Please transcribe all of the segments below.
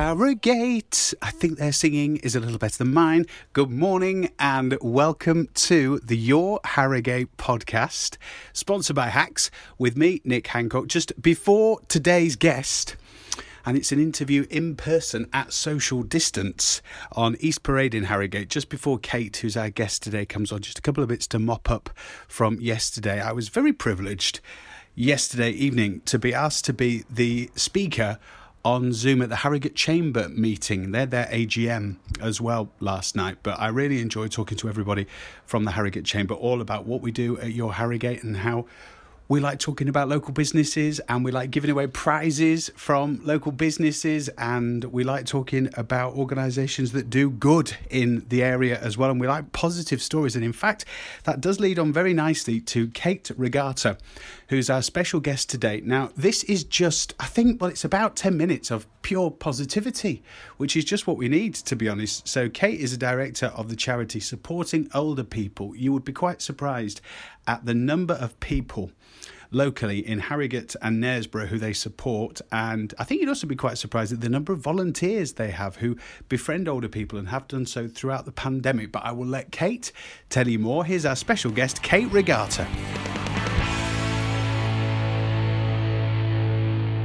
Harrogate. I think their singing is a little better than mine. Good morning and welcome to the Your Harrogate podcast, sponsored by Hacks, with me, Nick Hancock. Just before today's guest, and it's an interview in person at social distance on East Parade in Harrogate, just before Kate, who's our guest today, comes on. Just a couple of bits to mop up from yesterday. I was very privileged yesterday evening to be asked to be the speaker on Zoom at the Harrogate Chamber meeting. They're their AGM as well last night. But I really enjoyed talking to everybody from the Harrogate Chamber all about what we do at your Harrogate and how we like talking about local businesses and we like giving away prizes from local businesses and we like talking about organisations that do good in the area as well. And we like positive stories. And in fact that does lead on very nicely to Kate Regatta who's our special guest today. Now this is just I think well it's about 10 minutes of pure positivity which is just what we need to be honest so Kate is a director of the charity supporting older people you would be quite surprised at the number of people locally in Harrogate and Knaresborough who they support. And I think you'd also be quite surprised at the number of volunteers they have who befriend older people and have done so throughout the pandemic. But I will let Kate tell you more. Here's our special guest, Kate Regatta.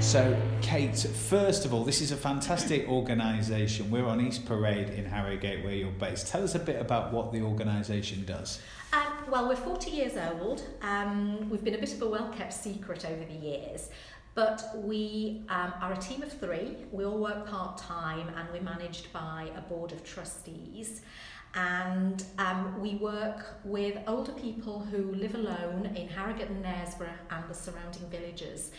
So, Kate, first of all, this is a fantastic organisation. We're on East Parade in Harrogate, where you're based. Tell us a bit about what the organisation does. Um, well, we're 40 years old. Um, we've been a bit of a well-kept secret over the years. But we um, are a team of three. We all work part-time and we're managed by a board of trustees. And um, we work with older people who live alone in Harrogate and Knaresborough and the surrounding villages.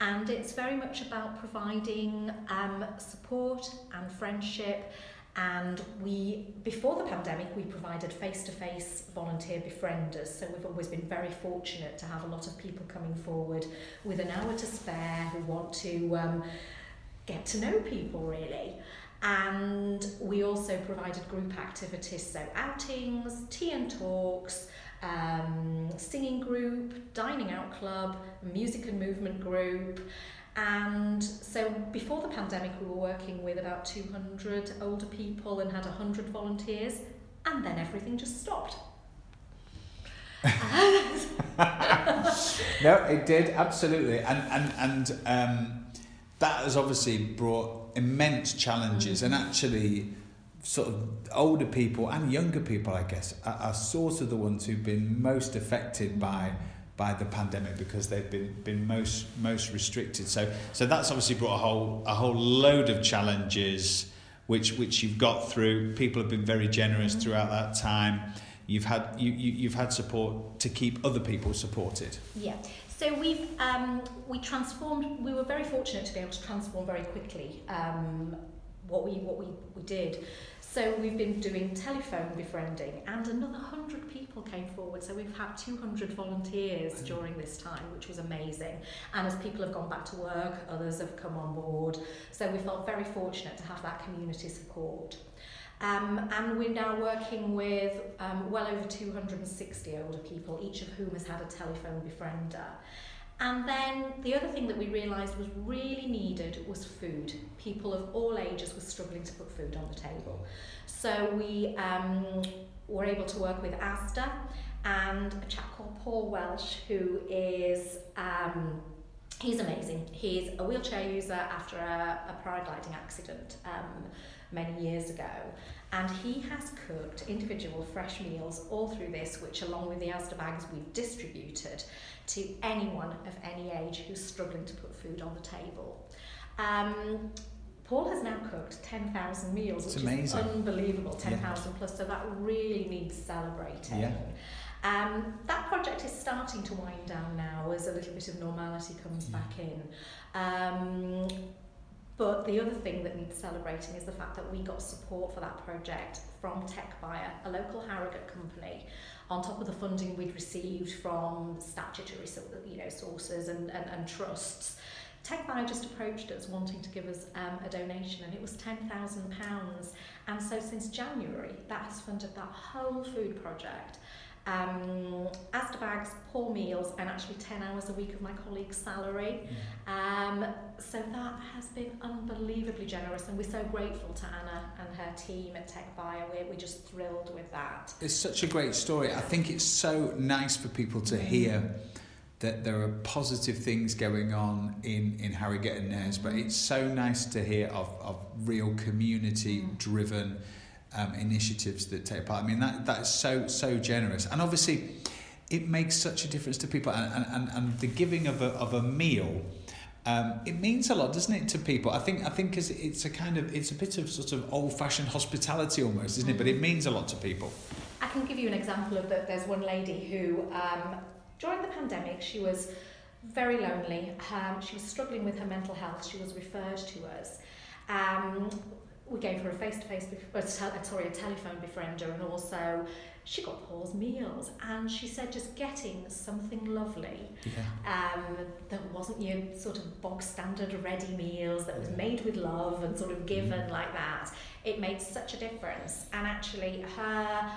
And it's very much about providing um, support and friendship. And we before the pandemic we provided face-to-face volunteer befrienders. So we've always been very fortunate to have a lot of people coming forward with an hour to spare who want to um, get to know people really. And we also provided group activities so outings tea and talks um, singing group dining out club music and movement group and so before the pandemic, we were working with about 200 older people and had 100 volunteers, and then everything just stopped. no, it did absolutely, and and and um, that has obviously brought immense challenges, mm-hmm. and actually, sort of older people and younger people, I guess, are, are sort of the ones who've been most affected by by the pandemic because they've been been most most restricted. So so that's obviously brought a whole a whole load of challenges which which you've got through. People have been very generous throughout that time. You've had you, you you've had support to keep other people supported. Yeah. So we've um, we transformed. We were very fortunate to be able to transform very quickly. Um, what we what we, we did. So we've been doing telephone befriending and another 100 people came forward. So we've had 200 volunteers during this time, which was amazing. And as people have gone back to work, others have come on board. So we felt very fortunate to have that community support. Um, and we're now working with um, well over 260 older people, each of whom has had a telephone befriender. And then the other thing that we realised was really needed was food. People of all ages were struggling to put food on the table. So we um, were able to work with Asda and a chap called Paul Welsh, who is um, he's amazing. He's a wheelchair user after a, a paragliding accident um, many years ago. And he has cooked individual fresh meals all through this, which along with the Asda bags we've distributed to anyone of any age who's struggling to put food on the table. Um, Paul has now cooked 10,000 meals, it's which amazing. is unbelievable, 10,000 yeah. plus, so that really needs celebrating. Yeah. Um, that project is starting to wind down now as a little bit of normality comes yeah. back in. Um, but the other thing that needs celebrating is the fact that we got support for that project from TechBuyer, a local Harrogate company, on top of the funding we'd received from statutory you know, sources and, and, and trusts. TechBuyer just approached us wanting to give us um, a donation and it was £10,000 and so since January that has funded that whole food project um, Asda bags, poor meals, and actually 10 hours a week of my colleague's salary. Um, so that has been unbelievably generous, and we're so grateful to Anna and her team at TechBuyer. We're, we're just thrilled with that. It's such a great story. I think it's so nice for people to hear that there are positive things going on in, in Harrogate and Knaresborough it's so nice to hear of, of real community driven um, initiatives that take part. I mean, that that's so, so generous. And obviously, it makes such a difference to people. And, and, and the giving of a, of a meal. Um, it means a lot, doesn't it, to people? I think I think cause it's a kind of it's a bit of sort of old-fashioned hospitality almost, isn't it? But it means a lot to people. I can give you an example of that. There's one lady who um, during the pandemic, she was very lonely. Um, she was struggling with her mental health. She was referred to us. Um, we gave her a face-to-face, uh, sorry, a telephone befriender, and also she got Paul's meals. And she said just getting something lovely yeah. um, that wasn't your sort of bog standard ready meals, that was made with love and sort of given mm. like that. It made such a difference. And actually, her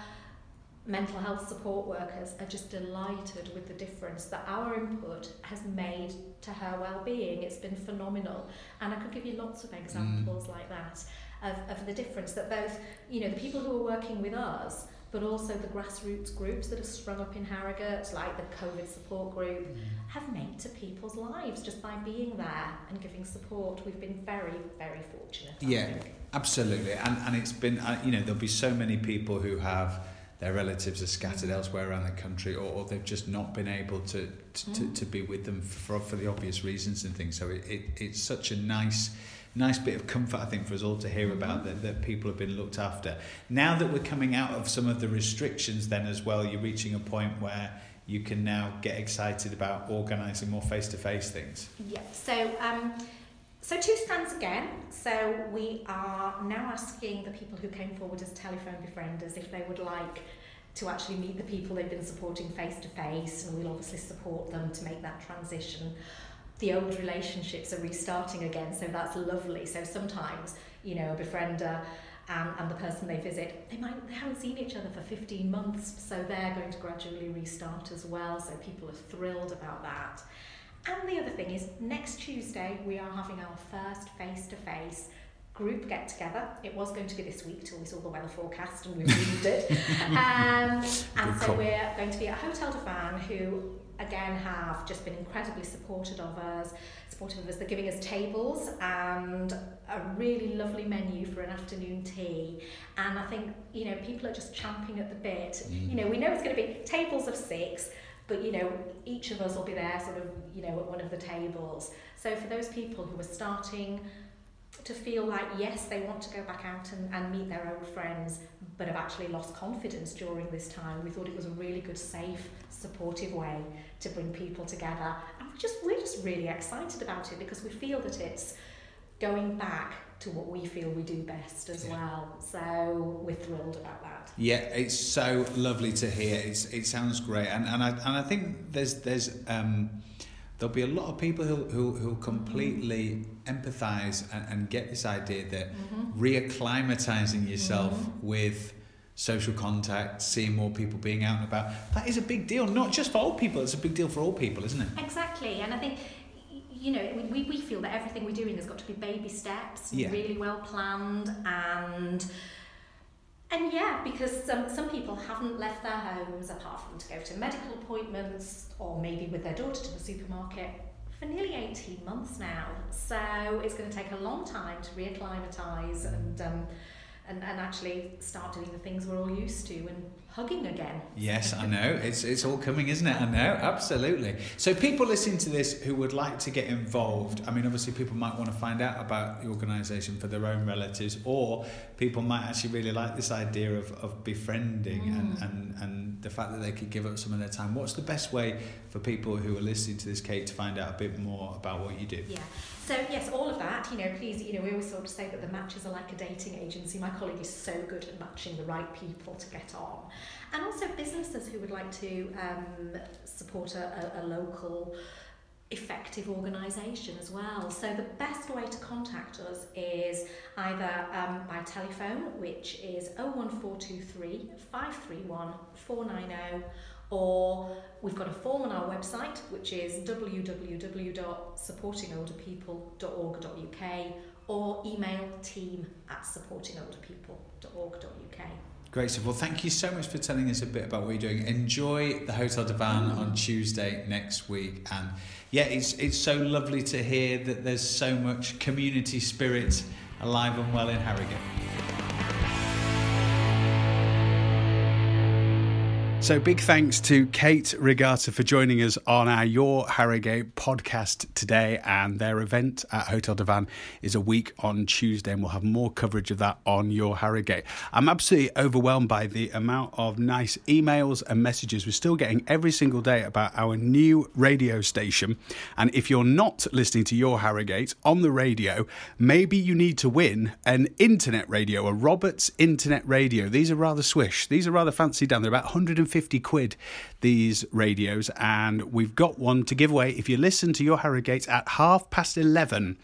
mental health support workers are just delighted with the difference that our input has made to her well-being. It's been phenomenal. And I could give you lots of examples mm. like that of, of the difference that both, you know, the people who are working with us but also the grassroots groups that have sprung up in Harrogate, like the COVID support group, mm. have made to people's lives just by being there and giving support. We've been very, very fortunate. Yeah, absolutely. And, and it's been, uh, you know, there'll be so many people who have their relatives are scattered elsewhere around the country or, or they've just not been able to to, mm. to, to be with them for, for the obvious reasons and things so it, it, it's such a nice nice bit of comfort I think for us all to hear mm-hmm. about that, that people have been looked after now that we're coming out of some of the restrictions then as well you're reaching a point where you can now get excited about organising more face-to-face things yeah so um so two strands again. So we are now asking the people who came forward as telephone befrienders if they would like to actually meet the people they've been supporting face to face and we'll obviously support them to make that transition. The old relationships are restarting again, so that's lovely. So sometimes, you know, a befriender and, and the person they visit, they might they haven't seen each other for 15 months, so they're going to gradually restart as well. So people are thrilled about that. And the other thing is, next Tuesday we are having our first face-to-face group get together. It was going to be this week till we saw the weather forecast and we moved it. Um, and so we're going to be at Hotel du Vin, who again have just been incredibly supportive of us, supportive of us. They're giving us tables and a really lovely menu for an afternoon tea. And I think, you know, people are just champing at the bit. Mm. You know, we know it's going to be tables of six, but you know each of us will be there sort of you know at one of the tables so for those people who are starting to feel like yes they want to go back out and, and meet their old friends but have actually lost confidence during this time we thought it was a really good safe supportive way to bring people together and we just we're just really excited about it because we feel that it's going back to what we feel we do best as yeah. well. So we're thrilled about that. Yeah, it's so lovely to hear. It's, it sounds great, and and I and I think there's there's um, there'll be a lot of people who who who completely empathise and, and get this idea that mm-hmm. reacclimatizing yourself mm-hmm. with social contact, seeing more people being out and about, that is a big deal. Not just for old people; it's a big deal for all people, isn't it? Exactly, and I think you know, we, we feel that everything we're doing has got to be baby steps, yeah. really well planned, and and yeah, because some some people haven't left their homes apart from to go to medical appointments or maybe with their daughter to the supermarket for nearly 18 months now. So it's going to take a long time to reacclimatise and um, and, and actually start doing the things we're all used to and hugging again. Yes, I know. It's, it's all coming, isn't it? I know, absolutely. So, people listening to this who would like to get involved, I mean, obviously, people might want to find out about the organisation for their own relatives, or people might actually really like this idea of, of befriending mm. and, and, and the fact that they could give up some of their time. What's the best way for people who are listening to this, Kate, to find out a bit more about what you do? Yeah. So yes, all of that. You know, please. You know, we always sort of say that the matches are like a dating agency. My colleague is so good at matching the right people to get on, and also businesses who would like to um, support a, a, a local effective organisation as well. So the best way to contact us is either um, by telephone, which is 01423 531 490, or we've got a form on our website, which is www.supportingolderpeople.org.uk, or email team at supportingolderpeople.org.uk. Great stuff. Well, thank you so much for telling us a bit about what you're doing. Enjoy the Hotel du Vin mm-hmm. on Tuesday next week. And yeah, it's, it's so lovely to hear that there's so much community spirit alive and well in Harrogate. So, big thanks to Kate Regatta for joining us on our Your Harrogate podcast today. And their event at Hotel du Vin is a week on Tuesday, and we'll have more coverage of that on Your Harrogate. I'm absolutely overwhelmed by the amount of nice emails and messages we're still getting every single day about our new radio station. And if you're not listening to Your Harrogate on the radio, maybe you need to win an internet radio, a Roberts internet radio. These are rather swish, these are rather fancy down. They're about 150 50 quid, these radios, and we've got one to give away if you listen to your Harrogate at half past 11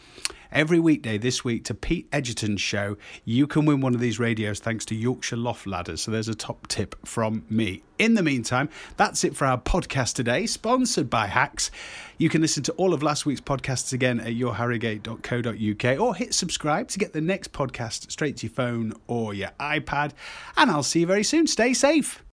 every weekday this week to Pete Edgerton's show. You can win one of these radios thanks to Yorkshire Loft Ladders. So there's a top tip from me. In the meantime, that's it for our podcast today, sponsored by Hacks. You can listen to all of last week's podcasts again at yourharrogate.co.uk or hit subscribe to get the next podcast straight to your phone or your iPad. And I'll see you very soon. Stay safe.